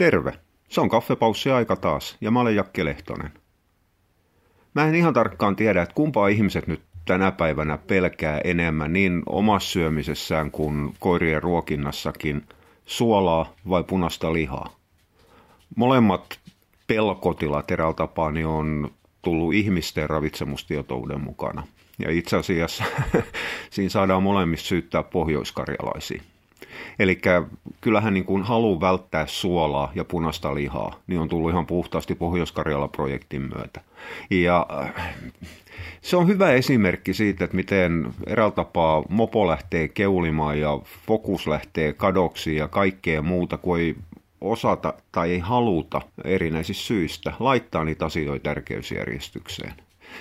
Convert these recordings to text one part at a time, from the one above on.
Terve. Se on kaffepaussi aika taas, ja mä olen Jakke Lehtonen. Mä en ihan tarkkaan tiedä, että kumpaa ihmiset nyt tänä päivänä pelkää enemmän niin omassa syömisessään kuin koirien ruokinnassakin, suolaa vai punaista lihaa. Molemmat pelkotilat eräältä tapaa niin on tullut ihmisten ravitsemustietouden mukana. Ja itse asiassa siinä saadaan molemmista syyttää pohjoiskarjalaisia. Eli kyllähän niin kuin halu välttää suolaa ja punaista lihaa, niin on tullut ihan puhtaasti Pohjois-Karjala-projektin myötä. Ja äh, se on hyvä esimerkki siitä, että miten eräällä tapaa mopo lähtee keulimaan ja fokus lähtee kadoksiin ja kaikkea muuta, kun ei osata tai ei haluta erinäisistä syistä laittaa niitä asioita tärkeysjärjestykseen.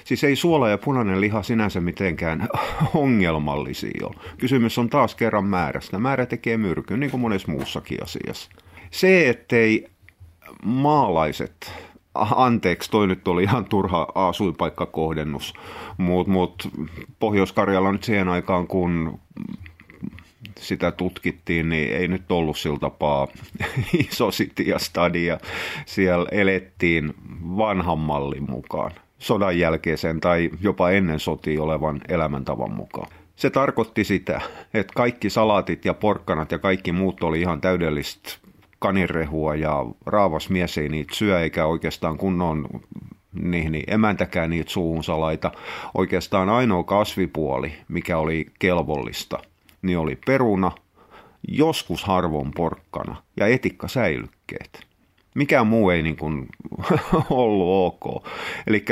Siis ei suola ja punainen liha sinänsä mitenkään ongelmallisia ole. Kysymys on taas kerran määrästä. Määrä tekee myrkyn, niin kuin monessa muussakin asiassa. Se, ettei maalaiset anteeksi, toi nyt oli ihan turha asuinpaikkakohdennus, mutta mut Pohjois-Karjala nyt siihen aikaan, kun sitä tutkittiin, niin ei nyt ollut sillä tapaa iso stadia. Siellä elettiin vanhan mallin mukaan sodan jälkeisen tai jopa ennen sotia olevan elämäntavan mukaan. Se tarkoitti sitä, että kaikki salatit ja porkkanat ja kaikki muut oli ihan täydellistä kanirehua ja raavas mies ei niitä syö eikä oikeastaan kunnon niin, niin emäntäkään niitä suuhun salaita. Oikeastaan ainoa kasvipuoli, mikä oli kelvollista, niin oli peruna, joskus harvoin porkkana ja etikkasäilykkeet mikään muu ei niin kuin ollut ok. Eli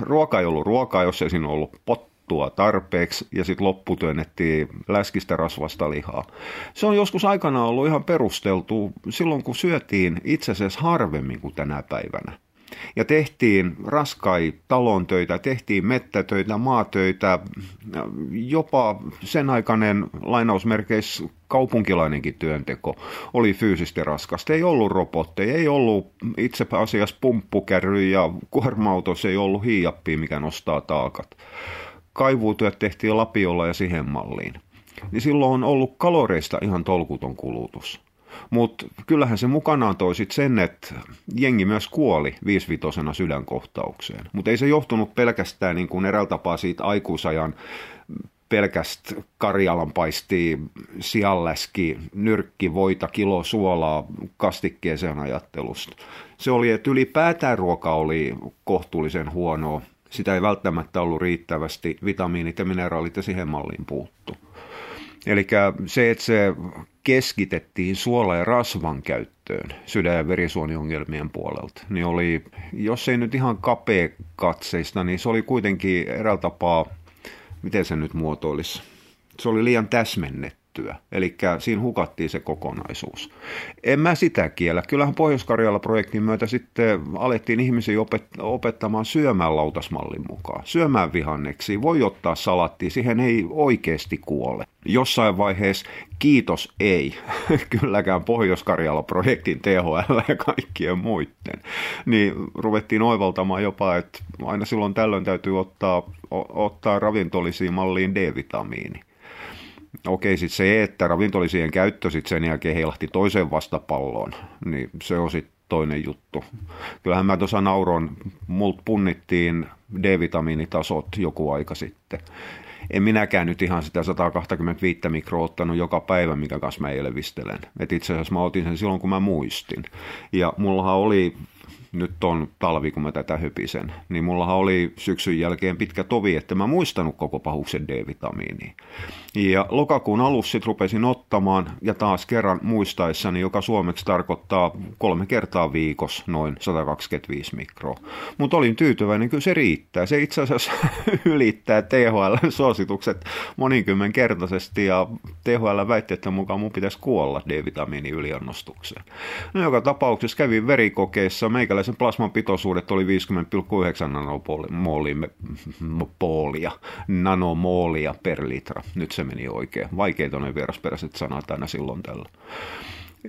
ruoka ei ollut ruokaa, jos ei siinä ollut pottua tarpeeksi, ja sitten loppu työnnettiin läskistä rasvasta lihaa. Se on joskus aikana ollut ihan perusteltu silloin, kun syötiin itse asiassa harvemmin kuin tänä päivänä ja tehtiin raskai talon töitä, tehtiin mettätöitä, maatöitä, jopa sen aikainen lainausmerkeissä kaupunkilainenkin työnteko oli fyysisesti raskasta. Ei ollut robotteja, ei ollut itse asiassa pumppukärry ja kuorma ei ollut hiiappi, mikä nostaa taakat. Kaivuutyöt tehtiin lapiolla ja siihen malliin. Niin silloin on ollut kaloreista ihan tolkuton kulutus. Mutta kyllähän se mukanaan toi sit sen, että jengi myös kuoli viisivitosena sydänkohtaukseen. Mutta ei se johtunut pelkästään niin kuin eräältä tapaa siitä aikuisajan pelkästä Karjalan paistii, sialläski, nyrkki, voita, kilo suolaa kastikkeeseen ajattelusta. Se oli, että ylipäätään ruoka oli kohtuullisen huonoa. Sitä ei välttämättä ollut riittävästi, vitamiinit ja mineraalit ja siihen malliin puuttu. Eli se, että se keskitettiin suola- ja rasvan käyttöön sydän- ja verisuoniongelmien puolelta, niin oli, jos ei nyt ihan kapea katseista, niin se oli kuitenkin eräällä tapaa, miten se nyt muotoilisi, se oli liian täsmennetty tehtyä. Eli siinä hukattiin se kokonaisuus. En mä sitä kiellä. Kyllähän Pohjois-Karjala-projektin myötä sitten alettiin ihmisiä opet- opettamaan syömään lautasmallin mukaan. Syömään vihanneksi. Voi ottaa salattia, siihen ei oikeasti kuole. Jossain vaiheessa kiitos ei, kylläkään Pohjois-Karjala-projektin THL ja kaikkien muiden. Niin ruvettiin oivaltamaan jopa, että aina silloin tällöin täytyy ottaa, ottaa ravintolisiin malliin D-vitamiini okei, sitten se, että ravintolisien käyttö sitten sen jälkeen heilahti toiseen vastapalloon, niin se on sitten toinen juttu. Kyllähän mä tuossa nauron, mult punnittiin D-vitamiinitasot joku aika sitten. En minäkään nyt ihan sitä 125 mikroa ottanut joka päivä, mikä kanssa mä elvistelen. Et itse asiassa mä otin sen silloin, kun mä muistin. Ja mullahan oli nyt on talvi, kun mä tätä höpisen, niin mullahan oli syksyn jälkeen pitkä tovi, että mä muistanut koko pahuksen D-vitamiiniä. Ja lokakuun alussa sit rupesin ottamaan, ja taas kerran muistaessani, joka suomeksi tarkoittaa kolme kertaa viikossa noin 125 mikroa. Mutta olin tyytyväinen, kyllä se riittää. Se itse asiassa ylittää THL-suositukset monikymmenkertaisesti, ja THL että mukaan mun pitäisi kuolla D-vitamiini yliannostukseen. No joka tapauksessa kävin verikokeissa, meikäläisen plasman pitoisuudet oli 50,9 nanomoolia, nanomoolia per litra. Nyt se meni oikein. Vaikeita ne vierasperäiset sanat aina silloin tällä.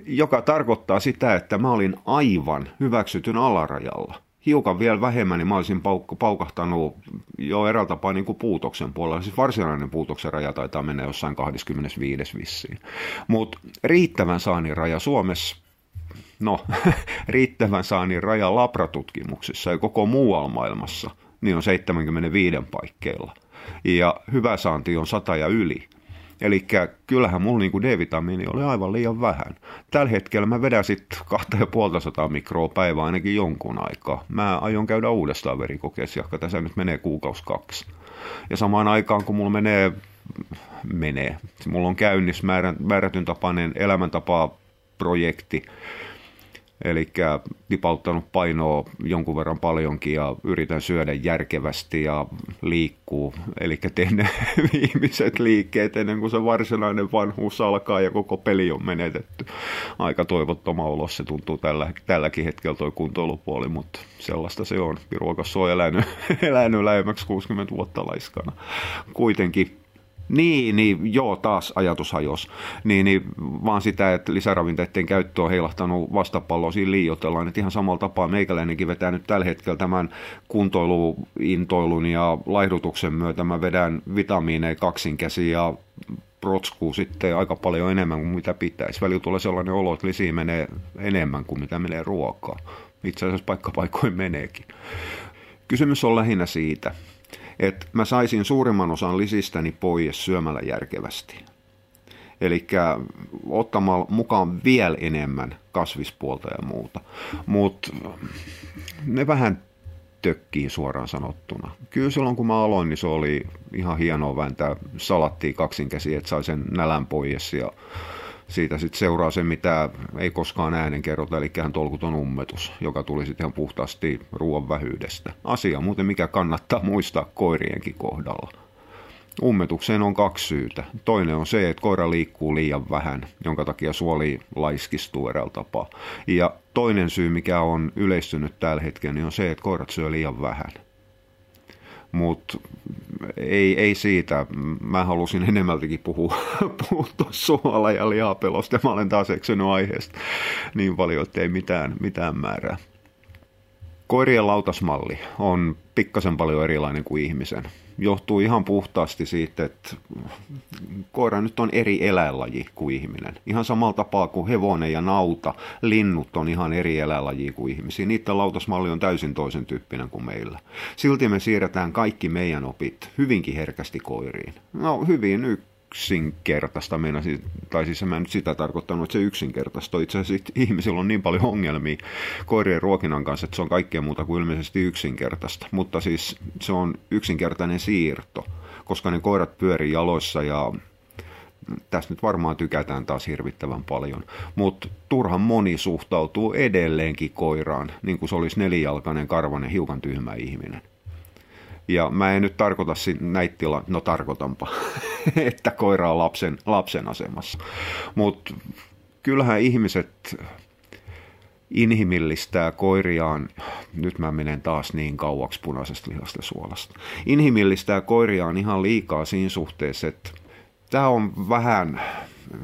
Joka tarkoittaa sitä, että mä olin aivan hyväksytyn alarajalla. Hiukan vielä vähemmän, niin mä olisin pauk- paukahtanut jo eräältä tapaa niin kuin puutoksen puolella. Siis varsinainen puutoksen raja taitaa mennä jossain 25 vissiin. Mutta riittävän saannin raja Suomessa no, riittävän saannin raja labratutkimuksissa ja koko muualla maailmassa, niin on 75 paikkeilla. Ja hyvä saanti on 100 ja yli. Eli kyllähän mulla niin D-vitamiini oli aivan liian vähän. Tällä hetkellä mä vedän sitten 2500 mikroa päivää ainakin jonkun aikaa. Mä aion käydä uudestaan verikokeessa, joka tässä nyt menee kuukausi kaksi. Ja samaan aikaan, kun mulla menee, menee, mulla on käynnissä määrätyn tapainen elämäntapa projekti, Eli tipauttanut painoa jonkun verran paljonkin ja yritän syödä järkevästi ja liikkuu. Eli teen viimeiset liikkeet ennen kuin se varsinainen vanhuus alkaa ja koko peli on menetetty. Aika toivottoma ulos se tuntuu tällä, tälläkin hetkellä toi kuntoilupuoli, mutta sellaista se on. Piruokas on elänyt, elänyt lähemmäksi 60 vuotta laiskana. Kuitenkin niin, niin, joo, taas ajatus hajos. Niin, niin, vaan sitä, että lisäravinteiden käyttö on heilahtanut vastapalloa siinä liioitellaan. Että ihan samalla tapaa meikäläinenkin vetää nyt tällä hetkellä tämän kuntoiluintoilun ja laihdutuksen myötä. Mä vedän vitamiineja kaksinkäsi ja protskuu sitten aika paljon enemmän kuin mitä pitäisi. Välillä tulee sellainen olo, että lisiin menee enemmän kuin mitä menee ruokaa. Itse asiassa paikkapaikoin meneekin. Kysymys on lähinnä siitä, että mä saisin suurimman osan lisistäni pois syömällä järkevästi. Eli ottamalla mukaan vielä enemmän kasvispuolta ja muuta. Mutta ne vähän tökkii suoraan sanottuna. Kyllä silloin kun mä aloin, niin se oli ihan hienoa vääntää salattia kaksinkäsiä, että sai sen nälän pois ja siitä sitten seuraa se, mitä ei koskaan äänen kerrota, eli tolkuton ummetus, joka tuli sitten ihan puhtaasti ruoan vähyydestä. Asia muuten, mikä kannattaa muistaa koirienkin kohdalla. Ummetukseen on kaksi syytä. Toinen on se, että koira liikkuu liian vähän, jonka takia suoli laiskistuu eräällä tapaa. Ja toinen syy, mikä on yleistynyt tällä hetkellä, niin on se, että koirat syö liian vähän mutta ei, ei siitä. Mä halusin enemmältikin puhua, puhua suola- ja lihapelosta. Mä olen taas eksynyt aiheesta niin paljon, että ei mitään, mitään määrää. Koirien lautasmalli on pikkasen paljon erilainen kuin ihmisen. Johtuu ihan puhtaasti siitä, että koira nyt on eri eläinlaji kuin ihminen. Ihan samalla tapaa kuin hevonen ja nauta, linnut on ihan eri eläinlaji kuin ihmisiä. Niiden lautasmalli on täysin toisen tyyppinen kuin meillä. Silti me siirretään kaikki meidän opit hyvinkin herkästi koiriin. No hyvin yksi yksinkertaista, meinasin, tai siis mä nyt sitä tarkoittanut, että se yksinkertaista. Itse asiassa ihmisillä on niin paljon ongelmia koirien ruokinnan kanssa, että se on kaikkea muuta kuin ilmeisesti yksinkertaista. Mutta siis se on yksinkertainen siirto, koska ne koirat pyörii jaloissa ja tässä nyt varmaan tykätään taas hirvittävän paljon, mutta turhan moni suhtautuu edelleenkin koiraan, niin kuin se olisi nelijalkainen, karvanen, hiukan tyhmä ihminen. Ja mä en nyt tarkoita näitä tila, no tarkoitanpa, että koira on lapsen, lapsen asemassa. Mutta kyllähän ihmiset inhimillistää koiriaan, nyt mä menen taas niin kauaksi punaisesta lihasta suolasta, inhimillistää koiriaan ihan liikaa siinä suhteessa, että tämä on vähän,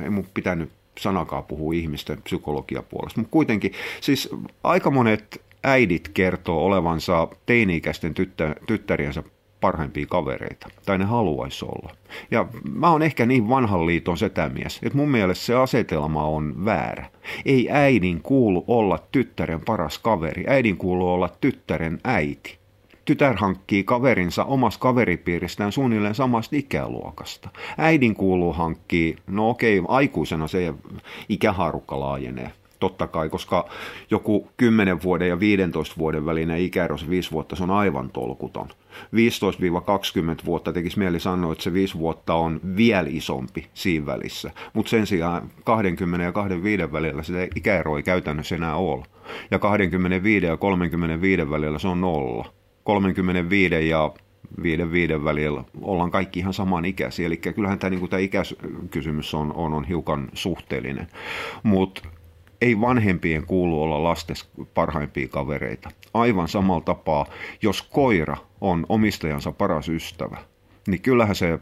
ei mun pitänyt sanakaan puhua ihmisten psykologiapuolesta, mutta kuitenkin, siis aika monet äidit kertoo olevansa teini-ikäisten tyttö, tyttäriensä parhaimpia kavereita, tai ne haluaisi olla. Ja mä oon ehkä niin vanhan liiton setämies, että mun mielestä se asetelma on väärä. Ei äidin kuulu olla tyttären paras kaveri, äidin kuuluu olla tyttären äiti. Tytär hankkii kaverinsa omasta kaveripiiristään suunnilleen samasta ikäluokasta. Äidin kuuluu hankkia, no okei, aikuisena se ikähaarukka laajenee, totta kai, koska joku 10 vuoden ja 15 vuoden välinen ikäero, se 5 vuotta, se on aivan tolkuton. 15-20 vuotta tekisi mieli sanoa, että se 5 vuotta on vielä isompi siinä välissä. Mutta sen sijaan 20 ja 25 välillä sitä ikäero ei käytännössä enää ole. Ja 25 ja 35 välillä se on nolla. 35 ja viiden viiden välillä ollaan kaikki ihan saman ikäisiä. Eli kyllähän tämä, niin tämä ikäkysymys on, on, on hiukan suhteellinen. Mutta ei vanhempien kuulu olla lastes parhaimpia kavereita. Aivan samalla tapaa, jos koira on omistajansa paras ystävä, niin kyllähän se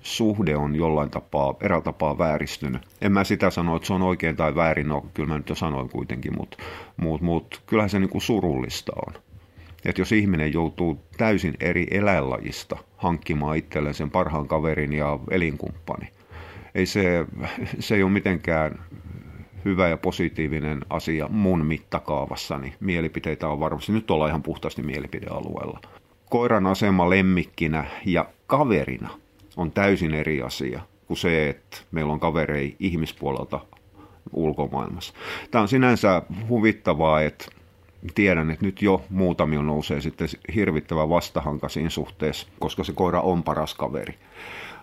suhde on jollain tapaa, eräällä tapaa vääristynyt. En mä sitä sano, että se on oikein tai väärin, no kyllä mä nyt jo sanoin kuitenkin, mutta mut, mut, kyllähän se niinku surullista on. Että jos ihminen joutuu täysin eri eläinlajista hankkimaan itselleen sen parhaan kaverin ja elinkumppani, ei se, se ei ole mitenkään hyvä ja positiivinen asia mun mittakaavassani. Mielipiteitä on varmasti, nyt ollaan ihan puhtaasti mielipidealueella. Koiran asema lemmikkinä ja kaverina on täysin eri asia kuin se, että meillä on kaverei ihmispuolelta ulkomaailmassa. Tämä on sinänsä huvittavaa, että tiedän, että nyt jo muutamia nousee sitten hirvittävä vastahanka siinä suhteessa, koska se koira on paras kaveri.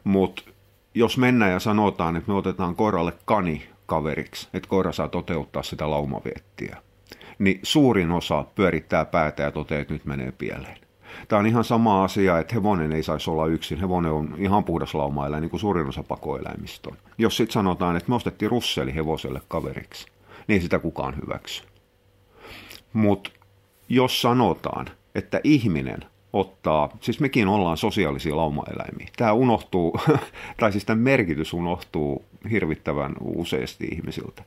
Mutta jos mennään ja sanotaan, että me otetaan koiralle kani kaveriksi, että koira saa toteuttaa sitä laumaviettiä, niin suurin osa pyörittää päätä ja toteaa, että nyt menee pieleen. Tämä on ihan sama asia, että hevonen ei saisi olla yksin. Hevonen on ihan puhdas laumaeläin, niin kuin suurin osa pakoeläimistä on. Jos sitten sanotaan, että me ostettiin russeli hevoselle kaveriksi, niin sitä kukaan hyväksy. Mutta jos sanotaan, että ihminen ottaa, siis mekin ollaan sosiaalisia laumaeläimiä. Tämä unohtuu, tai siis tämän merkitys unohtuu hirvittävän useasti ihmisiltä.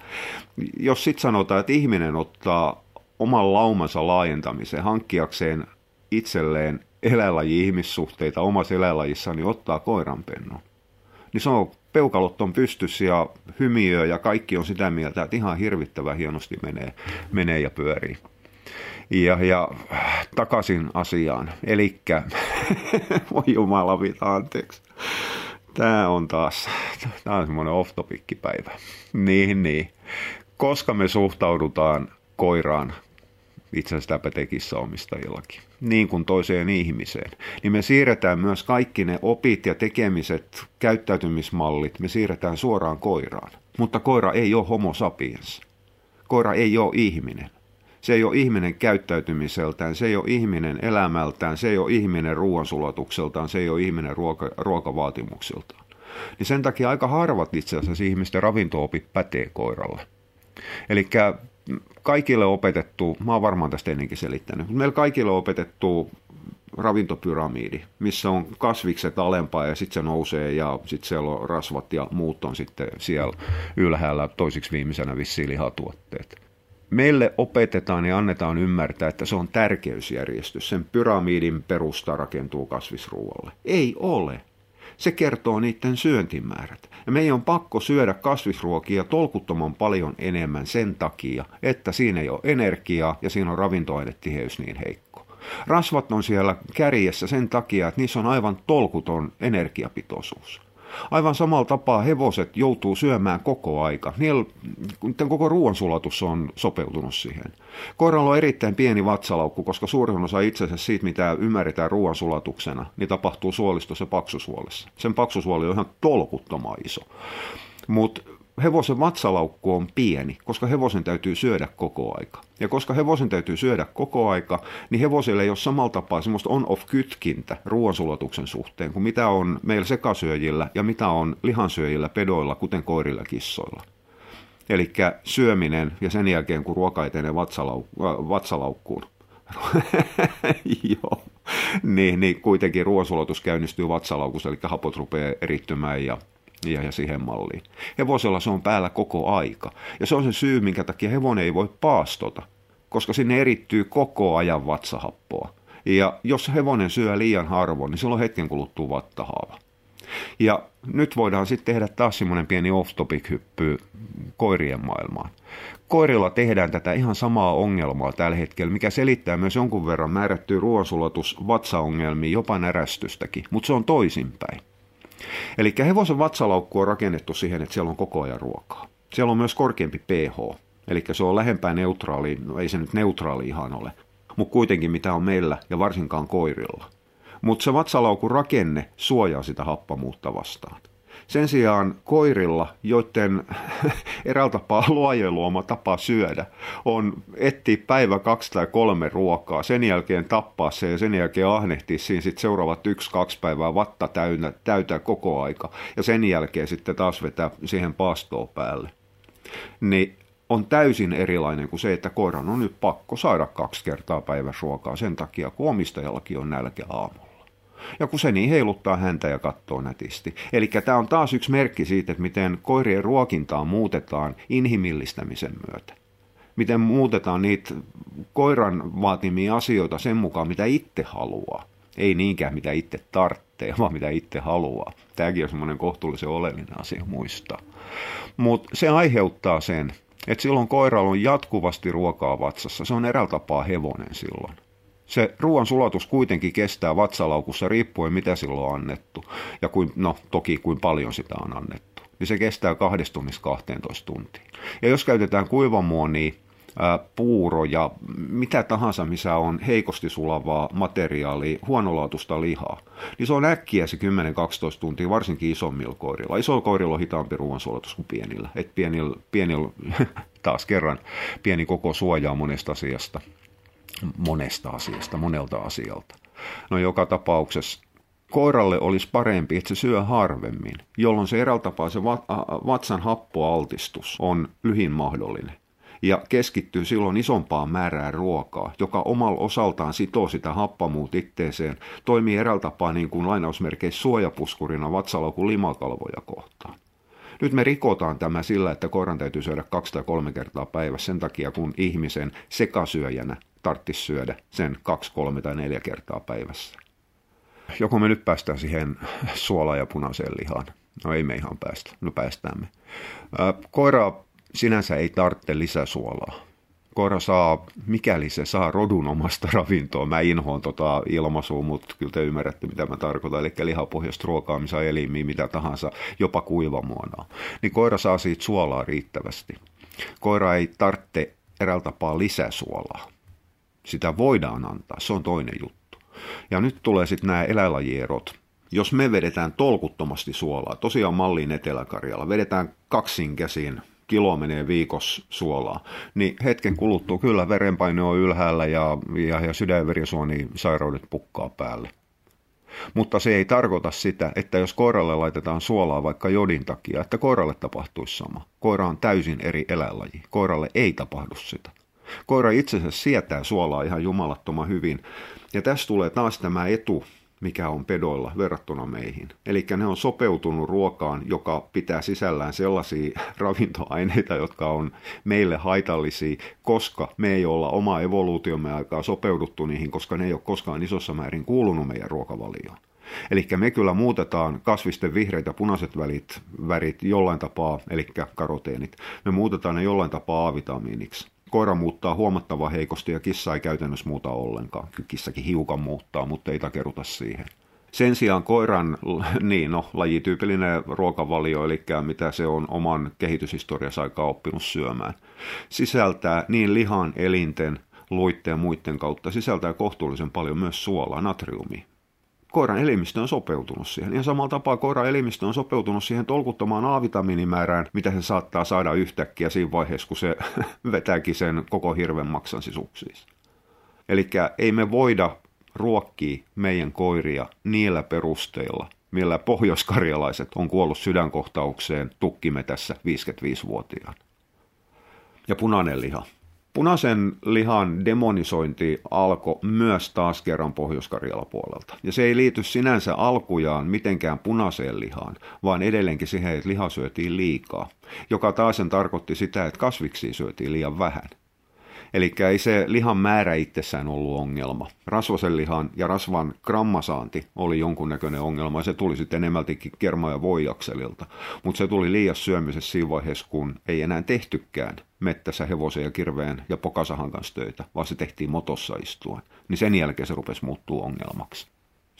Jos sitten sanotaan, että ihminen ottaa oman laumansa laajentamiseen, hankkiakseen itselleen eläinlaji-ihmissuhteita omassa eläinlajissaan, niin ottaa koiranpennon. Niin se on, peukalot on pystyssä ja hymiö ja kaikki on sitä mieltä, että ihan hirvittävän hienosti menee, menee ja pyörii. Ja, ja takaisin asiaan. Eli, voi jumala vita, anteeksi. Tämä on taas, tämä on semmoinen off päivä. Niin, niin. Koska me suhtaudutaan koiraan, itse asiassa tämä pätee omistajillakin, niin kuin toiseen ihmiseen, niin me siirretään myös kaikki ne opit ja tekemiset, käyttäytymismallit, me siirretään suoraan koiraan. Mutta koira ei ole homo sapiens. Koira ei ole ihminen. Se ei ole ihminen käyttäytymiseltään, se ei ole ihminen elämältään, se ei ole ihminen ruoansulatukseltaan, se ei ole ihminen ruoka, ruokavaatimuksiltaan. Niin sen takia aika harvat itse asiassa ihmisten ravintoopit pätee koiralle. Eli kaikille opetettu, mä oon varmaan tästä ennenkin selittänyt, mutta meillä kaikille opetettu ravintopyramiidi, missä on kasvikset alempaa ja sitten se nousee ja sitten siellä on rasvat ja muut on sitten siellä ylhäällä toisiksi viimeisenä vissiin lihatuotteet meille opetetaan ja annetaan ymmärtää, että se on tärkeysjärjestys. Sen pyramidin perusta rakentuu kasvisruualle. Ei ole. Se kertoo niiden syöntimäärät. Ja meidän on pakko syödä kasvisruokia tolkuttoman paljon enemmän sen takia, että siinä ei ole energiaa ja siinä on ravintoainetiheys niin heikko. Rasvat on siellä kärjessä sen takia, että niissä on aivan tolkuton energiapitoisuus. Aivan samalla tapaa hevoset joutuu syömään koko aika. Niillä, koko ruoansulatus on sopeutunut siihen. Koiralla on erittäin pieni vatsalaukku, koska suurin osa itse asiassa siitä, mitä ymmärretään ruoansulatuksena, niin tapahtuu suolistossa ja paksusuolessa. Sen paksusuoli on ihan tolkuttoman iso. Mutta hevosen vatsalaukku on pieni, koska hevosen täytyy syödä koko aika. Ja koska hevosen täytyy syödä koko aika, niin hevosille ei ole samalla tapaa semmoista on-off-kytkintä ruoansulatuksen suhteen kuin mitä on meillä sekasyöjillä ja mitä on lihansyöjillä, pedoilla, kuten koirilla kissoilla. Eli syöminen ja sen jälkeen kun ruoka etenee vatsalauk- äh, vatsalaukkuun, Joo. Niin, niin kuitenkin ruoansulatus käynnistyy vatsalaukussa, eli hapot rupeaa erittymään ja ja, ja siihen malliin. Hevosella se on päällä koko aika. Ja se on se syy, minkä takia hevonen ei voi paastota, koska sinne erittyy koko ajan vatsahappoa. Ja jos hevonen syö liian harvoin, niin silloin hetken kuluttuu vattahaava. Ja nyt voidaan sitten tehdä taas semmoinen pieni off-topic-hyppy koirien maailmaan. Koirilla tehdään tätä ihan samaa ongelmaa tällä hetkellä, mikä selittää myös jonkun verran määrättyä ruoansulatus vatsaongelmia, jopa närästystäkin, mutta se on toisinpäin. Eli hevosen vatsalaukku on rakennettu siihen, että siellä on koko ajan ruokaa. Siellä on myös korkeampi pH, eli se on lähempää neutraali, no ei se nyt neutraali ihan ole, mutta kuitenkin mitä on meillä ja varsinkaan koirilla. Mutta se vatsalaukun rakenne suojaa sitä happamuutta vastaan. Sen sijaan koirilla, joiden eräältä tapaa luojen luoma tapa syödä, on etsiä päivä kaksi tai kolme ruokaa, sen jälkeen tappaa se ja sen jälkeen ahnehtia siinä sitten seuraavat yksi, kaksi päivää vatta täynnä, täytää koko aika ja sen jälkeen sitten taas vetää siihen paastoon päälle. Niin on täysin erilainen kuin se, että koiran on nyt pakko saada kaksi kertaa päivässä ruokaa sen takia, kun omistajallakin on nälkä aamulla. Ja kun se niin heiluttaa häntä ja katsoo nätisti. Eli tämä on taas yksi merkki siitä, että miten koirien ruokintaa muutetaan inhimillistämisen myötä. Miten muutetaan niitä koiran vaatimia asioita sen mukaan, mitä itse haluaa. Ei niinkään mitä itse tarvitsee, vaan mitä itse haluaa. Tämäkin on semmoinen kohtuullisen oleellinen asia muistaa. Mutta se aiheuttaa sen, että silloin koiralla on jatkuvasti ruokaa vatsassa. Se on eräältä tapaa hevonen silloin. Se ruoan sulatus kuitenkin kestää vatsalaukussa riippuen mitä silloin on annettu. Ja kuin, no toki kuin paljon sitä on annettu. Niin se kestää kahdesta tunnista 12 tuntia. Ja jos käytetään kuivamuonia, puuro ja mitä tahansa, missä on heikosti sulavaa materiaalia, huonolaatusta lihaa, niin se on äkkiä se 10-12 tuntia, varsinkin isommilla koirilla. Isoilla koirilla on hitaampi ruoansulatus kuin pienillä. Et pienillä, pienillä, taas kerran, pieni koko suojaa monesta asiasta, monesta asiasta, monelta asialta. No joka tapauksessa koiralle olisi parempi, että se syö harvemmin, jolloin se eräältä tapaa se vatsan happoaltistus on lyhin mahdollinen ja keskittyy silloin isompaan määrään ruokaa, joka omalla osaltaan sitoo sitä happamuut itteeseen, toimii eräältä tapaa niin kuin lainausmerkeissä suojapuskurina vatsalaukun limakalvoja kohtaan. Nyt me rikotaan tämä sillä, että koiran täytyy syödä kaksi tai kolme kertaa päivässä sen takia, kun ihmisen sekasyöjänä tarttisi syödä sen kaksi, kolme tai neljä kertaa päivässä. Joko me nyt päästään siihen suolaan ja punaiseen lihaan? No ei me ihan päästä. No päästään me. Koira sinänsä ei tarvitse lisäsuolaa. Koira saa, mikäli se saa rodunomasta ravintoa, mä inhoon tota ilmaisua, mutta kyllä te ymmärrätte, mitä mä tarkoitan, eli lihapohjaista ruokaa, missä elimiä, mitä tahansa, jopa kuivamuonaa, niin koira saa siitä suolaa riittävästi. Koira ei tarvitse eräältä tapaa lisäsuolaa. Sitä voidaan antaa, se on toinen juttu. Ja nyt tulee sitten nämä eläinlajierot. Jos me vedetään tolkuttomasti suolaa, tosiaan malliin Etelä-Karjala, vedetään kaksin käsin kilo menee viikossa suolaa, niin hetken kuluttua kyllä verenpaine on ylhäällä ja, ja, ja sairaudet pukkaa päälle. Mutta se ei tarkoita sitä, että jos koiralle laitetaan suolaa vaikka jodin takia, että koiralle tapahtuisi sama. Koira on täysin eri eläinlaji. Koiralle ei tapahdu sitä. Koira itse asiassa sietää suolaa ihan jumalattoman hyvin. Ja tässä tulee taas tämä etu, mikä on pedoilla verrattuna meihin. Eli ne on sopeutunut ruokaan, joka pitää sisällään sellaisia ravintoaineita, jotka on meille haitallisia, koska me ei olla oma evoluutiomme aikaa sopeuduttu niihin, koska ne ei ole koskaan isossa määrin kuulunut meidän ruokavalioon. Eli me kyllä muutetaan kasvisten vihreitä punaiset välit, värit jollain tapaa, eli karoteenit, me muutetaan ne jollain tapaa A-vitamiiniksi koira muuttaa huomattavan heikosti ja kissa ei käytännössä muuta ollenkaan. Kissakin hiukan muuttaa, mutta ei takeruta siihen. Sen sijaan koiran niin, no, lajityypillinen ruokavalio, eli mitä se on oman kehityshistoriansa aikaa oppinut syömään, sisältää niin lihan, elinten, luitteen ja muiden kautta, sisältää kohtuullisen paljon myös suolaa, natriumia koiran elimistö on sopeutunut siihen. Ja samalla tapaa koiran elimistö on sopeutunut siihen tolkuttamaan A-vitamiinimäärään, mitä se saattaa saada yhtäkkiä siinä vaiheessa, kun se vetääkin sen koko hirven maksan sisuksiin. Eli ei me voida ruokkia meidän koiria niillä perusteilla, millä pohjoiskarjalaiset on kuollut sydänkohtaukseen tukkimetässä 55-vuotiaan. Ja punainen liha. Punaisen lihan demonisointi alkoi myös taas kerran pohjois puolelta. Ja se ei liity sinänsä alkujaan mitenkään punaiseen lihaan, vaan edelleenkin siihen, että liha syötiin liikaa, joka taas tarkoitti sitä, että kasviksi syötiin liian vähän. Eli ei se lihan määrä itsessään ollut ongelma. Rasvasen lihan ja rasvan grammasaanti oli jonkunnäköinen ongelma ja se tuli sitten enemmältikin kerma- ja voijakselilta. Mutta se tuli liian syömisessä siinä vaiheessa, kun ei enää tehtykään mettässä hevosen ja kirveen ja pokasahan kanssa töitä, vaan se tehtiin motossa istuen. Niin sen jälkeen se rupesi muuttuu ongelmaksi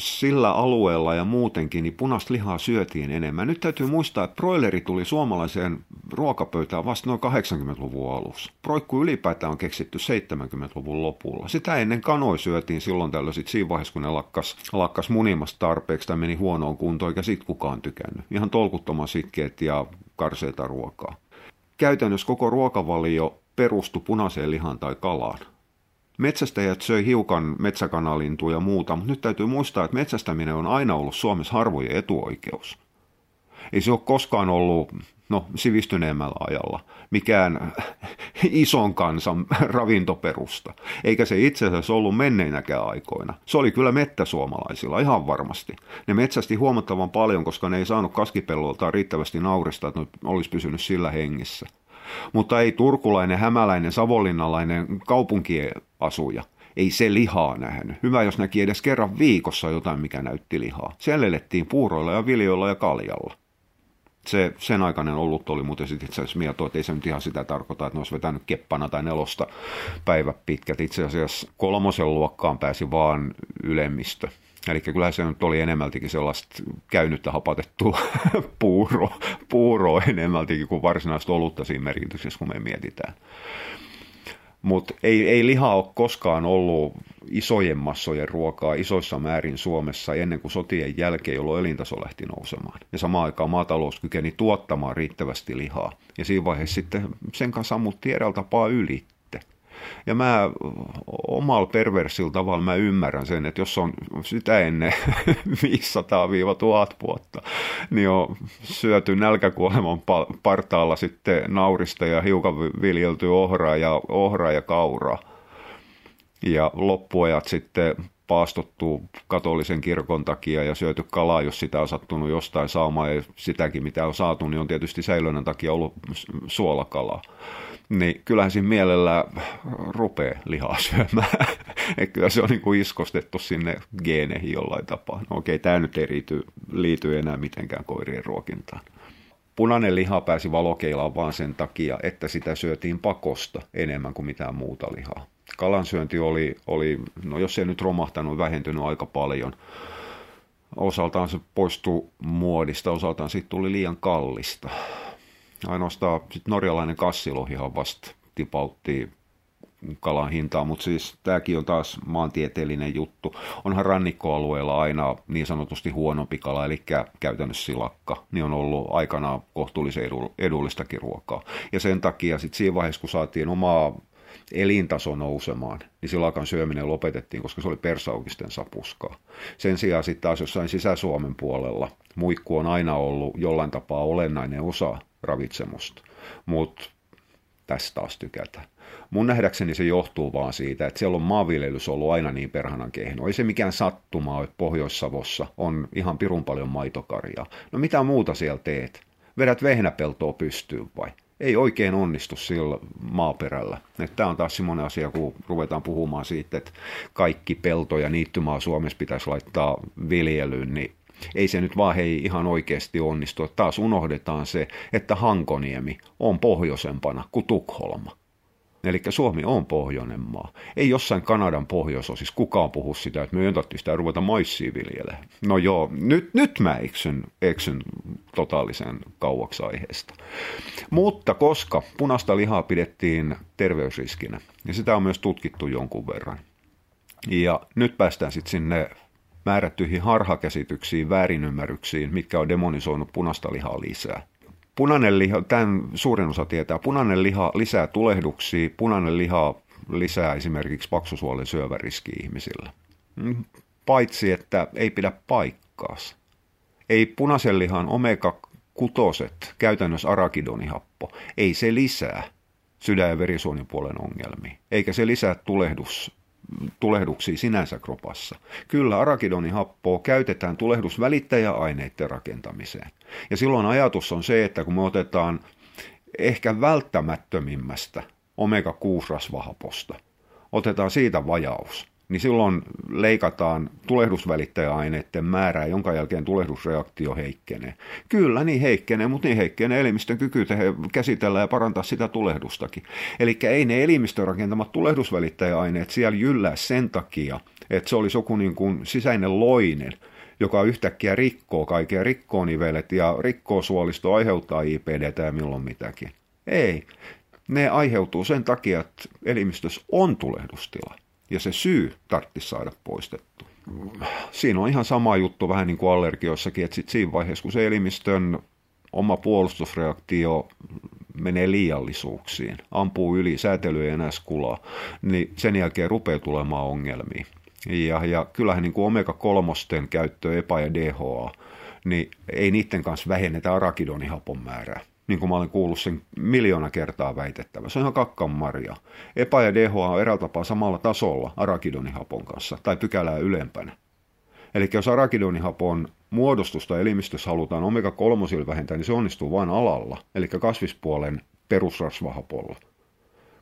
sillä alueella ja muutenkin niin punaista lihaa syötiin enemmän. Nyt täytyy muistaa, että broileri tuli suomalaiseen ruokapöytään vasta noin 80-luvun alussa. Proikku ylipäätään on keksitty 70-luvun lopulla. Sitä ennen kanoi syötiin silloin tällöin sit siinä vaiheessa, kun ne lakkas, lakkas munimasta tarpeeksi tai meni huonoon kuntoon, eikä sit kukaan tykännyt. Ihan tolkuttoman sitkeet ja karseita ruokaa. Käytännössä koko ruokavalio perustui punaiseen lihaan tai kalaan. Metsästäjät söi hiukan metsäkanalintuja ja muuta, mutta nyt täytyy muistaa, että metsästäminen on aina ollut Suomessa harvojen etuoikeus. Ei se ole koskaan ollut, no sivistyneemmällä ajalla, mikään ison kansan ravintoperusta. Eikä se itse asiassa ollut menneinäkään aikoina. Se oli kyllä mettäsuomalaisilla, ihan varmasti. Ne metsästi huomattavan paljon, koska ne ei saanut kaskipelloltaan riittävästi naurista, että ne olisi pysynyt sillä hengissä mutta ei turkulainen, hämäläinen, savonlinnalainen kaupunkiasuja. Ei se lihaa nähnyt. Hyvä, jos näki edes kerran viikossa jotain, mikä näytti lihaa. Siellä elettiin puuroilla ja viljoilla ja kaljalla. Se, sen aikainen olut oli muuten sitten itse asiassa mieto, että ei se nyt ihan sitä tarkoita, että ne olisi vetänyt keppana tai nelosta päivä pitkät. Itse asiassa kolmosen luokkaan pääsi vaan ylemmistö. Eli kyllä se nyt oli enemmältikin sellaista käynyttä hapatettua puuroa, puuroa enemmältikin kuin varsinaista olutta siinä merkityksessä, kun me mietitään. Mutta ei, ei liha ole koskaan ollut isojen massojen ruokaa isoissa määrin Suomessa ennen kuin sotien jälkeen, jolloin elintaso lähti nousemaan. Ja samaan aikaan maatalous kykeni tuottamaan riittävästi lihaa. Ja siinä vaiheessa sitten sen kanssa ammuttiin eräällä tapaa yli. Ja mä omalla perversillä tavalla mä ymmärrän sen, että jos on sitä ennen 500-1000 vuotta, niin on syöty nälkäkuoleman partaalla sitten naurista ja hiukan viljelty ohraa ja, ohraa ja kauraa. Ja loppuajat sitten paastottu katolisen kirkon takia ja syöty kalaa, jos sitä on sattunut jostain saamaan ja sitäkin mitä on saatu, niin on tietysti säilönnän takia ollut suolakalaa niin kyllähän siinä mielellä rupeaa lihaa syömään. että kyllä se on niin kuin iskostettu sinne geeneihin jollain tapaa. No okei, tämä nyt ei liity, liity enää mitenkään koirien ruokintaan. Punainen liha pääsi valokeilaan vaan sen takia, että sitä syötiin pakosta enemmän kuin mitään muuta lihaa. Kalansyönti oli, oli no jos ei nyt romahtanut, vähentynyt aika paljon. Osaltaan se poistui muodista, osaltaan siitä tuli liian kallista Ainoastaan sit norjalainen kassilohihan vasta tipautti kalan hintaa, mutta siis tämäkin on taas maantieteellinen juttu. Onhan rannikkoalueella aina niin sanotusti huonompi kala, eli käytännössä silakka, niin on ollut aikanaan kohtuullisen edullistakin ruokaa. Ja sen takia sitten siinä vaiheessa, kun saatiin omaa elintaso nousemaan, niin silakan syöminen lopetettiin, koska se oli persaukisten sapuskaa. Sen sijaan sitten taas jossain Sisä-Suomen puolella muikku on aina ollut jollain tapaa olennainen osa ravitsemusta. Mutta tästä taas tykätään. Mun nähdäkseni se johtuu vaan siitä, että siellä on maanviljelys ollut aina niin perhanan kehno. Ei se mikään sattumaa, että Pohjois-Savossa on ihan pirun paljon maitokarjaa. No mitä muuta siellä teet? Vedät vehnäpeltoa pystyyn vai? Ei oikein onnistu sillä maaperällä. Tämä on taas semmoinen asia, kun ruvetaan puhumaan siitä, että kaikki pelto ja niittymaa Suomessa pitäisi laittaa viljelyyn, niin ei se nyt vaan hei ihan oikeasti onnistu. Taas unohdetaan se, että Hankoniemi on pohjoisempana kuin Tukholma. Eli Suomi on pohjoinen maa. Ei jossain Kanadan pohjoisosissa kukaan puhu sitä, että me jöntatti sitä ruveta maissia viljelemään. No joo, nyt, nyt mä eksyn, eksyn totaalisen kauaksi aiheesta. Mutta koska punaista lihaa pidettiin terveysriskinä, ja sitä on myös tutkittu jonkun verran, ja nyt päästään sitten sinne määrättyihin harhakäsityksiin, väärinymmärryksiin, mitkä on demonisoinut punaista lihaa lisää. Punainen liha, tämän suurin osa tietää, punainen liha lisää tulehduksia, punainen liha lisää esimerkiksi paksusuolen syöväriski ihmisillä. Mm, paitsi, että ei pidä paikkaas. Ei punaisen lihan omega-kutoset, käytännössä arakidonihappo, ei se lisää sydän- ja verisuonipuolen ongelmia, eikä se lisää tulehdus tulehduksia sinänsä kropassa. Kyllä arakidonihappoa käytetään tulehdusvälittäjäaineiden rakentamiseen. Ja silloin ajatus on se, että kun me otetaan ehkä välttämättömimmästä omega-6-rasvahaposta, otetaan siitä vajaus, niin silloin leikataan tulehdusvälittäjäaineiden määrää, jonka jälkeen tulehdusreaktio heikkenee. Kyllä, niin heikkenee, mutta niin heikkenee elimistön kyky tehdä, käsitellä ja parantaa sitä tulehdustakin. Eli ei ne elimistön rakentamat tulehdusvälittäjäaineet siellä jyllää sen takia, että se olisi joku niin kuin sisäinen loinen, joka yhtäkkiä rikkoo kaikkea, rikkoo nivelet ja rikkoo suolisto, aiheuttaa IPD ja milloin mitäkin. Ei. Ne aiheutuu sen takia, että elimistössä on tulehdustila ja se syy tarvitsisi saada poistettu. Siinä on ihan sama juttu vähän niin kuin allergioissakin, että sitten siinä vaiheessa, kun se elimistön oma puolustusreaktio menee liiallisuuksiin, ampuu yli, säätely ei enää skulaa, niin sen jälkeen rupeaa tulemaan ongelmia. Ja, ja kyllähän niin kuin omega-3 käyttö, EPA ja DHA, niin ei niiden kanssa vähennetä arakidonihapon määrää niin kuin mä olen kuullut sen miljoona kertaa väitettävä. Se on ihan kakkan marja. EPA ja DHA on eräältä tapaa samalla tasolla arakidonihapon kanssa tai pykälää ylempänä. Eli jos arakidonihapon muodostusta elimistössä halutaan omega-3 vähentää, niin se onnistuu vain alalla, eli kasvispuolen perusrasvahapolla.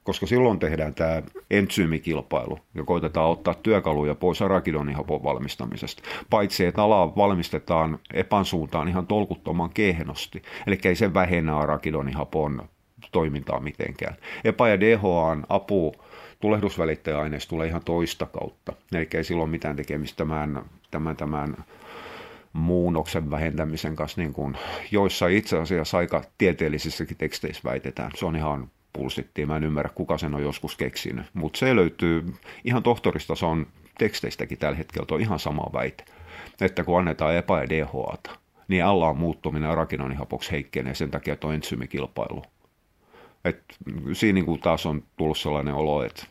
Koska silloin tehdään tämä entsyymikilpailu ja koitetaan ottaa työkaluja pois arakidonihapon valmistamisesta. Paitsi, että alaa valmistetaan epansuuntaan ihan tolkuttoman kehnosti, eli ei se vähennä arakidonihapon toimintaa mitenkään. EPA ja DHAn apu tulehdusvälittäjäaineista tulee ihan toista kautta, eli ei silloin mitään tekemistä tämän, tämän, tämän muunnoksen vähentämisen kanssa, niin kuin joissa itse asiassa aika tieteellisissäkin teksteissä väitetään. Se on ihan pulssittiin, mä en ymmärrä kuka sen on joskus keksinyt, mutta se löytyy ihan tohtoristason teksteistäkin tällä hetkellä, on ihan sama väite, että kun annetaan epä- ja DHAta, niin alla on muuttuminen arakinonihapoksi heikkenee sen takia, että on entsyymikilpailu. Et siinä niin kuin taas on tullut sellainen olo, että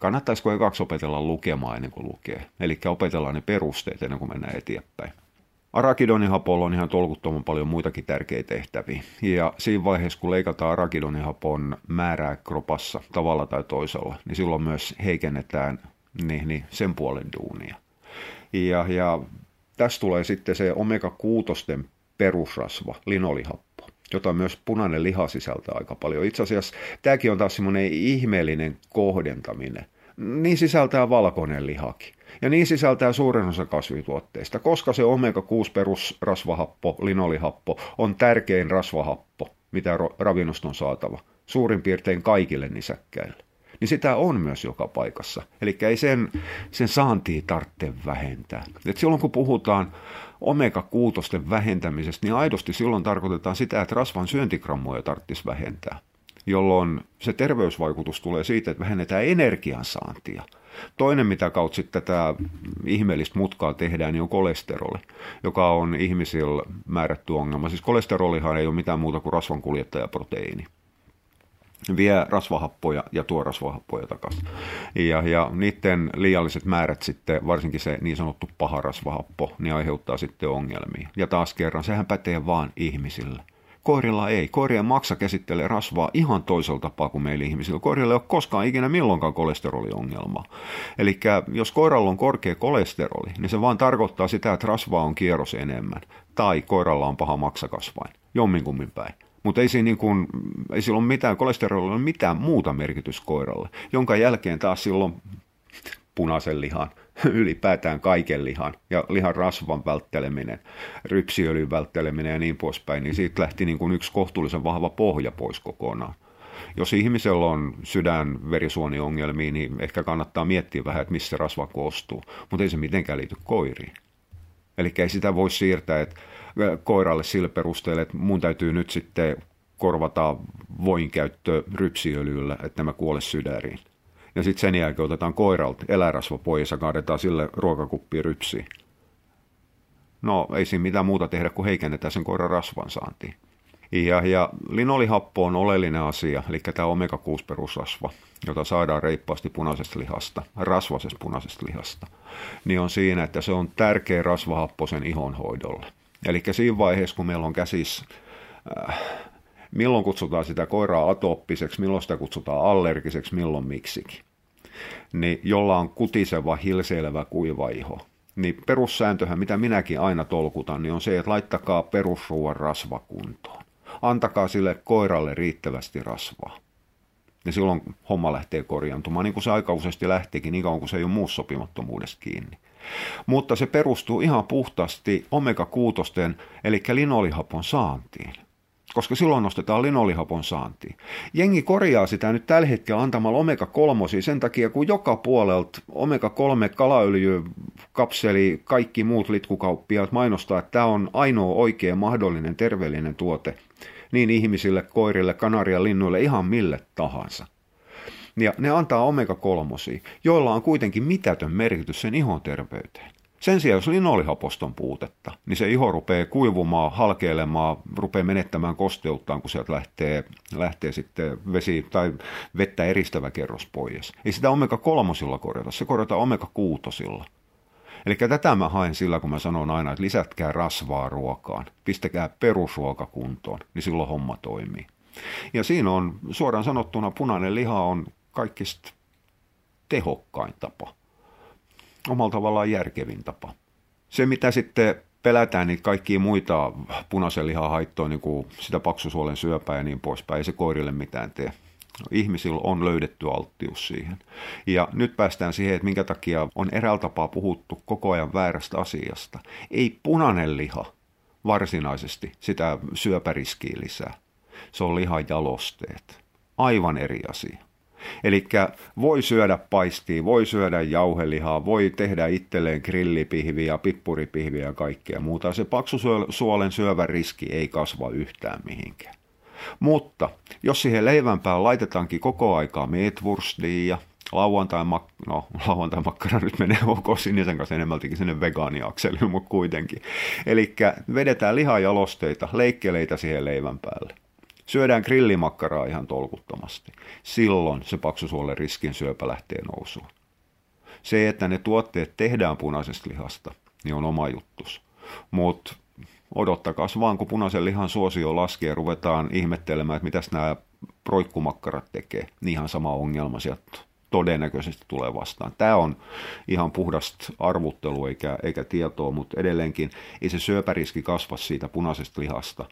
kannattaisiko ekaksi opetella lukemaan ennen kuin lukee. Eli opetellaan ne perusteet ennen kuin mennään eteenpäin. Arakidonihapolla on ihan tolkuttoman paljon muitakin tärkeitä tehtäviä. Ja siinä vaiheessa, kun leikataan arakidonihapon määrää kropassa tavalla tai toisella, niin silloin myös heikennetään niin, niin sen puolen duunia. Ja, ja tässä tulee sitten se omega-6 perusrasva, linolihappo, jota myös punainen liha sisältää aika paljon. Itse asiassa tämäkin on taas semmoinen ihmeellinen kohdentaminen. Niin sisältää valkoinen lihakin. Ja niin sisältää suurin osa kasvituotteista, koska se omega-6 perusrasvahappo, linolihappo, on tärkein rasvahappo, mitä ravinnosta on saatava, suurin piirtein kaikille nisäkkäille. Niin sitä on myös joka paikassa. Eli ei sen, sen saantia tarvitse vähentää. Et silloin kun puhutaan omega-6 vähentämisestä, niin aidosti silloin tarkoitetaan sitä, että rasvan syöntigrammoja tarvitsisi vähentää jolloin se terveysvaikutus tulee siitä, että vähennetään energiansaantia – Toinen, mitä kautta sitten tätä ihmeellistä mutkaa tehdään, niin on kolesteroli, joka on ihmisillä määrätty ongelma. Siis kolesterolihan ei ole mitään muuta kuin rasvan kuljettajaproteiini vie rasvahappoja ja tuo rasvahappoja takaisin. Ja, ja niiden liialliset määrät sitten, varsinkin se niin sanottu paha rasvahappo, niin aiheuttaa sitten ongelmia. Ja taas kerran, sehän pätee vaan ihmisille. Koirilla ei. Koirien maksa käsittelee rasvaa ihan toisella tapaa kuin meillä ihmisillä. Koirilla ei ole koskaan ikinä milloinkaan kolesteroliongelmaa. Eli jos koiralla on korkea kolesteroli, niin se vaan tarkoittaa sitä, että rasvaa on kierros enemmän. Tai koiralla on paha maksakasvain. Jomminkummin päin. Mutta ei, niin kuin, ei sillä ole mitään, kolesterolilla ole mitään muuta merkitys koiralle, jonka jälkeen taas silloin punaisen lihan ylipäätään kaiken lihan ja lihan rasvan vältteleminen, rypsiöljyn vältteleminen ja niin poispäin, niin siitä lähti niin kuin yksi kohtuullisen vahva pohja pois kokonaan. Jos ihmisellä on sydän-verisuoniongelmia, niin ehkä kannattaa miettiä vähän, että missä rasva koostuu, mutta ei se mitenkään liity koiriin. Eli ei sitä voi siirtää että koiralle sillä perusteella, että mun täytyy nyt sitten korvata voinkäyttö rypsiöljyllä, että mä kuole sydäriin ja sitten sen jälkeen otetaan koiralta eläinrasva pois ja kaadetaan sille ruokakuppi rypsiin. No ei siinä mitään muuta tehdä kuin heikennetään sen koiran rasvan saantiin. Ja, ja linolihappo on oleellinen asia, eli tämä omega-6 perusrasva, jota saadaan reippaasti punaisesta lihasta, rasvasesta punaisesta lihasta, niin on siinä, että se on tärkeä rasvahappo sen ihonhoidolle. Eli siinä vaiheessa, kun meillä on käsissä äh, milloin kutsutaan sitä koiraa atooppiseksi, milloin sitä kutsutaan allergiseksi, milloin miksikin. Niin jolla on kutiseva, hilseilevä, kuiva iho. Niin perussääntöhän, mitä minäkin aina tolkutan, niin on se, että laittakaa perusruoan rasva kuntoon. Antakaa sille koiralle riittävästi rasvaa. Ja silloin homma lähtee korjantumaan, niin kuin se aika useasti lähtikin, niin kauan kuin se ei ole muussa sopimattomuudesta kiinni. Mutta se perustuu ihan puhtaasti omega-6, eli linolihapon saantiin koska silloin nostetaan linolihapon saantiin. Jengi korjaa sitä nyt tällä hetkellä antamalla omega-3 sen takia, kun joka puolelta omega-3 kalaöljy, kapseli, kaikki muut litkukauppiaat mainostaa, että tämä on ainoa oikea mahdollinen terveellinen tuote niin ihmisille, koirille, kanaria, linnuille, ihan mille tahansa. Ja ne antaa omega-3, joilla on kuitenkin mitätön merkitys sen ihon terveyteen. Sen sijaan, jos linolihaposton puutetta, niin se iho rupeaa kuivumaan, halkeilemaan, rupeaa menettämään kosteuttaan, kun sieltä lähtee, lähtee sitten vesi tai vettä eristävä kerros pois. Ei sitä omega-kolmosilla korjata, se korjata omega-kuutosilla. Eli tätä mä haen sillä, kun mä sanon aina, että lisätkää rasvaa ruokaan, pistäkää perusruoka kuntoon, niin silloin homma toimii. Ja siinä on suoraan sanottuna punainen liha on kaikista tehokkain tapa omalla tavallaan järkevin tapa. Se, mitä sitten pelätään niin kaikkia muita punaisen lihan haittoja, niin kuin sitä paksusuolen syöpää ja niin poispäin, ei se koirille mitään tee. Ihmisillä on löydetty alttius siihen. Ja nyt päästään siihen, että minkä takia on eräällä tapaa puhuttu koko ajan väärästä asiasta. Ei punainen liha varsinaisesti sitä syöpäriskiä lisää. Se on lihajalosteet. Aivan eri asia. Eli voi syödä paistia, voi syödä jauhelihaa, voi tehdä itselleen grillipihviä, pippuripihviä ja kaikkea muuta. Se paksusuolen syövän riski ei kasva yhtään mihinkään. Mutta jos siihen leivän päälle laitetaankin koko aikaa meetwurstia ja lauantai, mak- no, lauantai makkara nyt menee ok sinisen kanssa enemmältikin sinne vegaaniakselille, mutta kuitenkin. Eli vedetään lihajalosteita, leikkeleitä siihen leivän päälle. Syödään grillimakkaraa ihan tolkuttomasti. Silloin se paksusuolen riskin syöpä lähtee nousuun. Se, että ne tuotteet tehdään punaisesta lihasta, niin on oma juttus. Mutta odottakas vaan, kun punaisen lihan suosio laskee ja ruvetaan ihmettelemään, että mitäs nämä proikkumakkarat tekee. Niin ihan sama ongelma sieltä todennäköisesti tulee vastaan. Tämä on ihan puhdasta arvuttelu eikä, eikä tietoa, mutta edelleenkin ei se syöpäriski kasva siitä punaisesta lihasta,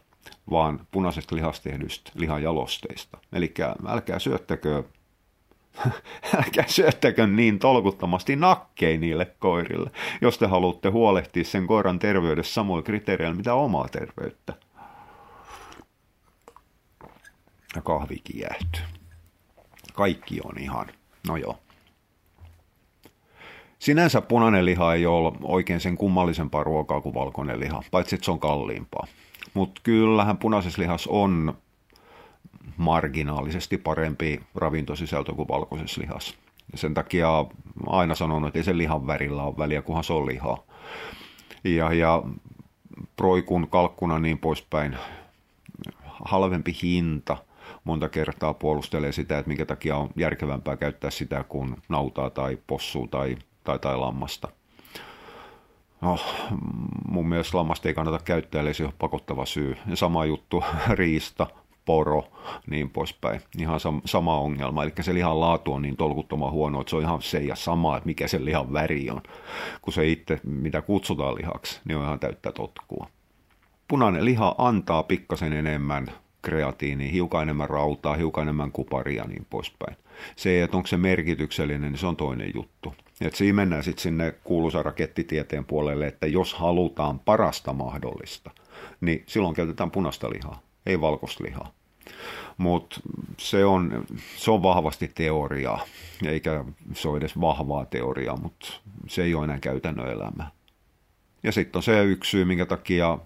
vaan punaisesta lihasta tehdystä lihajalosteista. Eli älkää syöttäkö älkää syöttäkö niin tolkuttomasti nakkein niille koirille, jos te haluatte huolehtia sen koiran terveydessä samoilla kriteereillä, mitä omaa terveyttä. Ja kahvikin jäähtyy. Kaikki on ihan, no joo. Sinänsä punainen liha ei ole oikein sen kummallisempaa ruokaa kuin valkoinen liha, paitsi että se on kalliimpaa. Mutta kyllähän punaisessa on marginaalisesti parempi ravintosisältö kuin valkoisessa lihassa. Ja sen takia aina sanonut, että ei sen lihan värillä ole väliä, kunhan se on lihaa. Ja, ja proikun, kalkkuna niin poispäin, halvempi hinta monta kertaa puolustelee sitä, että minkä takia on järkevämpää käyttää sitä kuin nautaa tai possua tai, tai, tai lammasta – No, mun mielestä lammasta ei kannata käyttää, eli se on pakottava syy. Ja sama juttu, riista, poro, niin poispäin. Ihan sam- sama ongelma. Eli se lihan laatu on niin tolkuttoman huono, että se on ihan se ja sama, että mikä sen lihan väri on. Kun se itse, mitä kutsutaan lihaksi, niin on ihan täyttä totkua. Punainen liha antaa pikkasen enemmän kreatiini, hiukan enemmän rautaa, hiukan enemmän kuparia ja niin poispäin. Se, että onko se merkityksellinen, niin se on toinen juttu. Et siinä mennään sitten sinne kuuluisa rakettitieteen puolelle, että jos halutaan parasta mahdollista, niin silloin käytetään punaista lihaa, ei valkoista lihaa. Mutta se on, se on vahvasti teoriaa, eikä se ole edes vahvaa teoriaa, mutta se ei ole enää käytännön elämää. Ja sitten on se yksi syy, minkä takia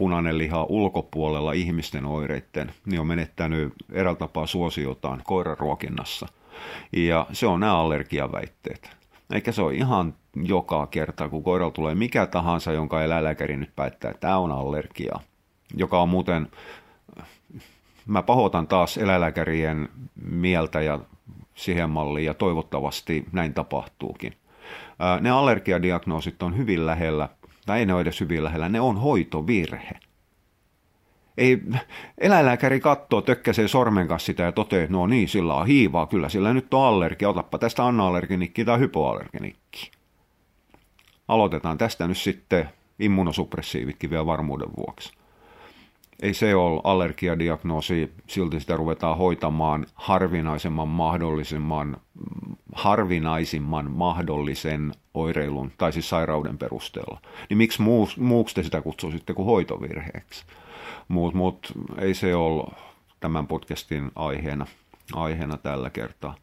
punainen liha ulkopuolella ihmisten oireiden, niin on menettänyt eräällä tapaa suosiotaan koiraruokinnassa. Ja se on nämä allergiaväitteet. Eikä se ole ihan joka kerta, kun koiralla tulee mikä tahansa, jonka eläinlääkäri nyt päättää, että tämä on allergia. Joka on muuten, mä pahoitan taas eläinlääkärien mieltä ja siihen malliin ja toivottavasti näin tapahtuukin. Ne allergiadiagnoosit on hyvin lähellä tai ei ne ole edes hyvin lähellä, ne on hoitovirhe. Ei, eläinlääkäri katsoo, tökkäsee sormen kanssa sitä ja toteaa, että no niin, sillä on hiivaa, kyllä sillä nyt on allergia, otappa tästä anna-allergenikki tai hypoallergenikki. Aloitetaan tästä nyt sitten immunosuppressiivitkin vielä varmuuden vuoksi ei se ole allergiadiagnoosi, silti sitä ruvetaan hoitamaan harvinaisemman mahdollisimman, harvinaisimman mahdollisen oireilun tai siis sairauden perusteella. Niin miksi muu, muuksi te sitä kutsuu sitten kuin hoitovirheeksi? Mutta mut, ei se ole tämän podcastin aiheena, aiheena tällä kertaa.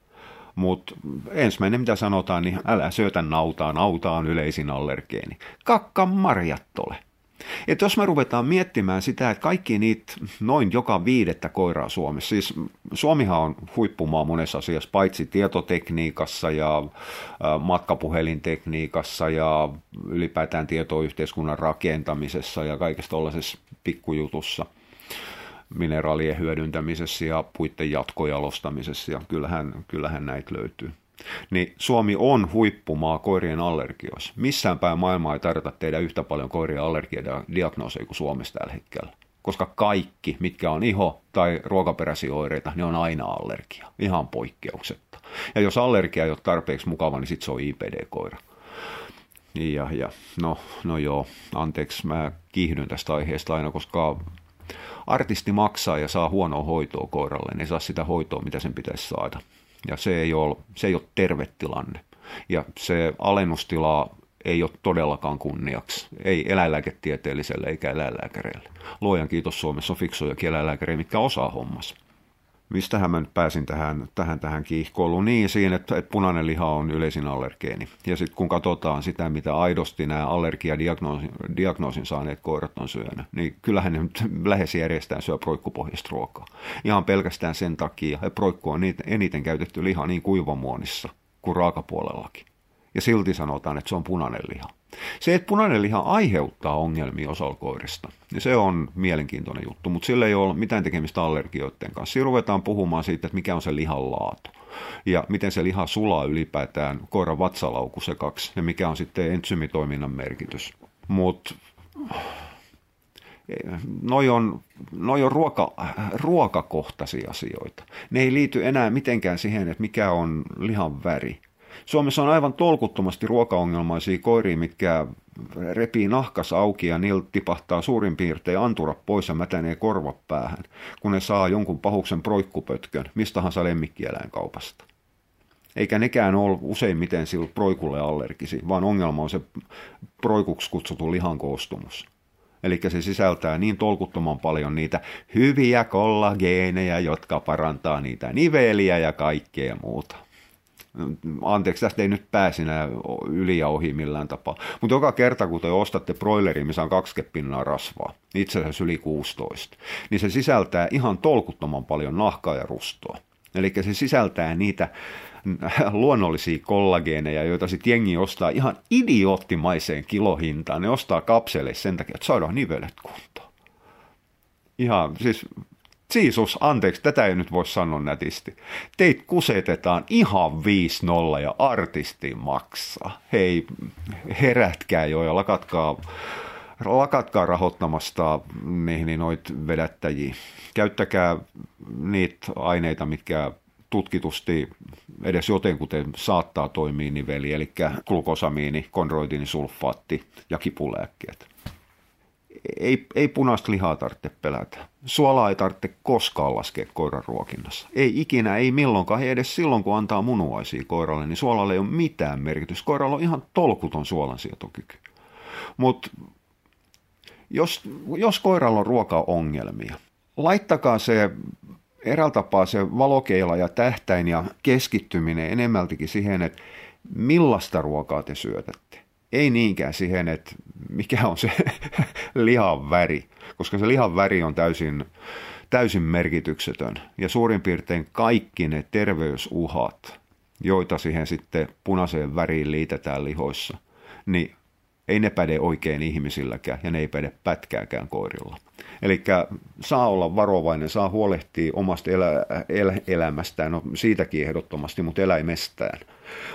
Mutta ensimmäinen, mitä sanotaan, niin älä syötä nautaa, nauta on yleisin allergeeni. Kakka marjat ole. Että jos me ruvetaan miettimään sitä, että kaikki niitä noin joka viidettä koiraa Suomessa, siis Suomihan on huippumaa monessa asiassa, paitsi tietotekniikassa ja matkapuhelintekniikassa ja ylipäätään tietoyhteiskunnan rakentamisessa ja kaikessa tuollaisessa pikkujutussa mineraalien hyödyntämisessä ja puitten jatkojalostamisessa ja kyllähän, kyllähän näitä löytyy niin Suomi on huippumaa koirien allergioissa. Missään päin maailmaa ei tarvita tehdä yhtä paljon koirien allergiadiagnooseja kuin Suomessa tällä hetkellä. Koska kaikki, mitkä on iho- tai ruokaperäisiä oireita, ne on aina allergia. Ihan poikkeuksetta. Ja jos allergia ei ole tarpeeksi mukava, niin sitten se on IPD-koira. Ja, ja no, no joo, anteeksi, mä kiihdyn tästä aiheesta aina, koska artisti maksaa ja saa huonoa hoitoa koiralle, niin ei saa sitä hoitoa, mitä sen pitäisi saada. Ja se ei ole, se ei ole terve tilanne. Ja se alennustila ei ole todellakaan kunniaksi. Ei eläinlääketieteelliselle eikä eläinlääkäreille. Luojan kiitos Suomessa on fiksuja eläinlääkäreitä, mitkä osaa hommassa mistähän mä nyt pääsin tähän, tähän, tähän kiihkoiluun? Niin, siinä, että, että punainen liha on yleisin allergeeni. Ja sitten kun katsotaan sitä, mitä aidosti nämä allergiadiagnoosin diagnoosin saaneet koirat on syönyt, niin kyllähän ne nyt lähes järjestään syö proikkupohjasta ruokaa. Ihan pelkästään sen takia, että proikku on eniten käytetty liha niin kuivamuonissa kuin raakapuolellakin ja silti sanotaan, että se on punainen liha. Se, että punainen liha aiheuttaa ongelmia osalkoirista, niin se on mielenkiintoinen juttu, mutta sillä ei ole mitään tekemistä allergioiden kanssa. Siinä ruvetaan puhumaan siitä, että mikä on se lihan laatu ja miten se liha sulaa ylipäätään koiran vatsalauku sekaksi ja mikä on sitten entsymitoiminnan merkitys. Mutta noi on, noi on ruoka, ruokakohtaisia asioita. Ne ei liity enää mitenkään siihen, että mikä on lihan väri Suomessa on aivan tolkuttomasti ruokaongelmaisia koiria, mitkä repii nahkas auki ja niiltä tipahtaa suurin piirtein antura pois ja mätänee korvat päähän, kun ne saa jonkun pahuksen proikkupötkön mistä tahansa lemmikkieläinkaupasta. Eikä nekään ole useimmiten sillä proikulle allergisi, vaan ongelma on se proikuksi kutsuttu lihan koostumus. Eli se sisältää niin tolkuttoman paljon niitä hyviä kollageeneja, jotka parantaa niitä niveliä ja kaikkea muuta anteeksi, tästä ei nyt pääsi enää yli ja ohi millään tapaa. Mutta joka kerta, kun te ostatte broilerin, missä on kaksi pinnaa rasvaa, itse asiassa yli 16, niin se sisältää ihan tolkuttoman paljon nahkaa ja rustoa. Eli se sisältää niitä luonnollisia kollageeneja, joita sitten jengi ostaa ihan idioottimaiseen kilohintaan. Ne ostaa kapseleissa sen takia, että saadaan nivelet kuntoon. Ihan, siis Siisus, anteeksi, tätä ei nyt voi sanoa nätisti. Teit kusetetaan ihan 5-0 ja artisti maksaa. Hei, herätkää jo ja lakatkaa, lakatkaa rahoittamasta niihin noit vedättäjiä. Käyttäkää niitä aineita, mitkä tutkitusti edes jotenkuten saattaa toimia niveli, eli glukosamiini, kondroitinisulfaatti ja kipulääkkeet ei, ei punaista lihaa tarvitse pelätä. Suolaa ei tarvitse koskaan laskea koiran ruokinnassa. Ei ikinä, ei milloinkaan, ei edes silloin kun antaa munuaisia koiralle, niin suolalle ei ole mitään merkitys. Koiralla on ihan tolkuton suolansietokyky. Mutta jos, jos koiralla on ruokaongelmia, laittakaa se eräällä tapaa se valokeila ja tähtäin ja keskittyminen enemmältikin siihen, että millaista ruokaa te syötätte ei niinkään siihen, että mikä on se lihan väri, koska se lihan väri on täysin, täysin merkityksetön. Ja suurin piirtein kaikki ne terveysuhat, joita siihen sitten punaiseen väriin liitetään lihoissa, niin ei ne päde oikein ihmisilläkään ja ne ei päde pätkääkään koirilla. Eli saa olla varovainen, saa huolehtia omasta elä, el, elämästään, no siitäkin ehdottomasti, mutta eläimestään.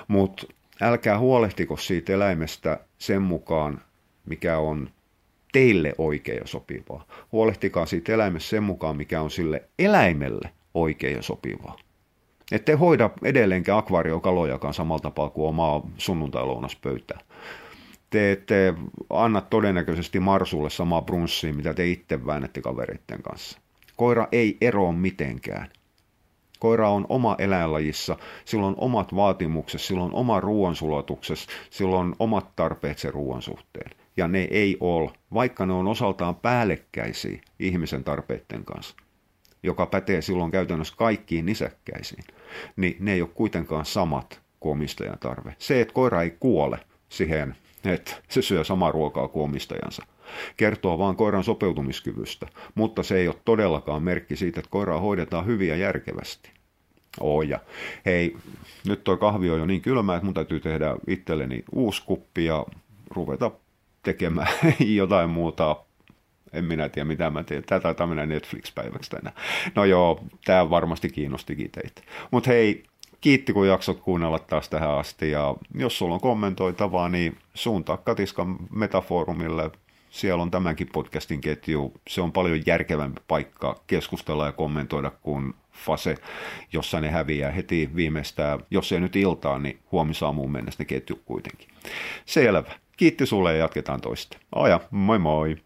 Mutta älkää huolehtiko siitä eläimestä sen mukaan, mikä on teille oikein ja sopivaa. Huolehtikaa siitä eläimestä sen mukaan, mikä on sille eläimelle oikein ja sopivaa. Ette hoida edelleenkään akvaariokalojakaan samalla tapaa kuin omaa sunnuntai-lounaspöytää. Te ette anna todennäköisesti Marsulle samaa brunssia, mitä te itse väännette kavereiden kanssa. Koira ei eroa mitenkään. Koira on oma eläinlajissa, sillä on omat vaatimukset, sillä on oma ruoansulatuksessa, sillä on omat tarpeet sen ruoan suhteen. Ja ne ei ole, vaikka ne on osaltaan päällekkäisiä ihmisen tarpeiden kanssa, joka pätee silloin käytännössä kaikkiin nisäkkäisiin, niin ne ei ole kuitenkaan samat kuin omistajan tarve. Se, että koira ei kuole siihen, että se syö samaa ruokaa kuin omistajansa, kertoo vain koiran sopeutumiskyvystä, mutta se ei ole todellakaan merkki siitä, että koiraa hoidetaan hyvin ja järkevästi. Oh, ja hei, nyt tuo kahvi on jo niin kylmä, että mun täytyy tehdä itselleni uusi kuppi ja ruveta tekemään jotain muuta. En minä tiedä, mitä mä teen. Tämä taitaa mennä Netflix-päiväksi tänään. No joo, tämä varmasti kiinnostikin teitä. Mutta hei, kiitti kun jaksot kuunnella taas tähän asti. Ja jos sulla on kommentoitavaa, niin suuntaa Katiskan metaforumille siellä on tämänkin podcastin ketju. Se on paljon järkevämpi paikka keskustella ja kommentoida kuin fase, jossa ne häviää heti viimeistään, jos ei nyt iltaa, niin huomisaamuun mennessä ne ketju kuitenkin. Selvä. Kiitti sulle ja jatketaan toista. Aja, moi moi!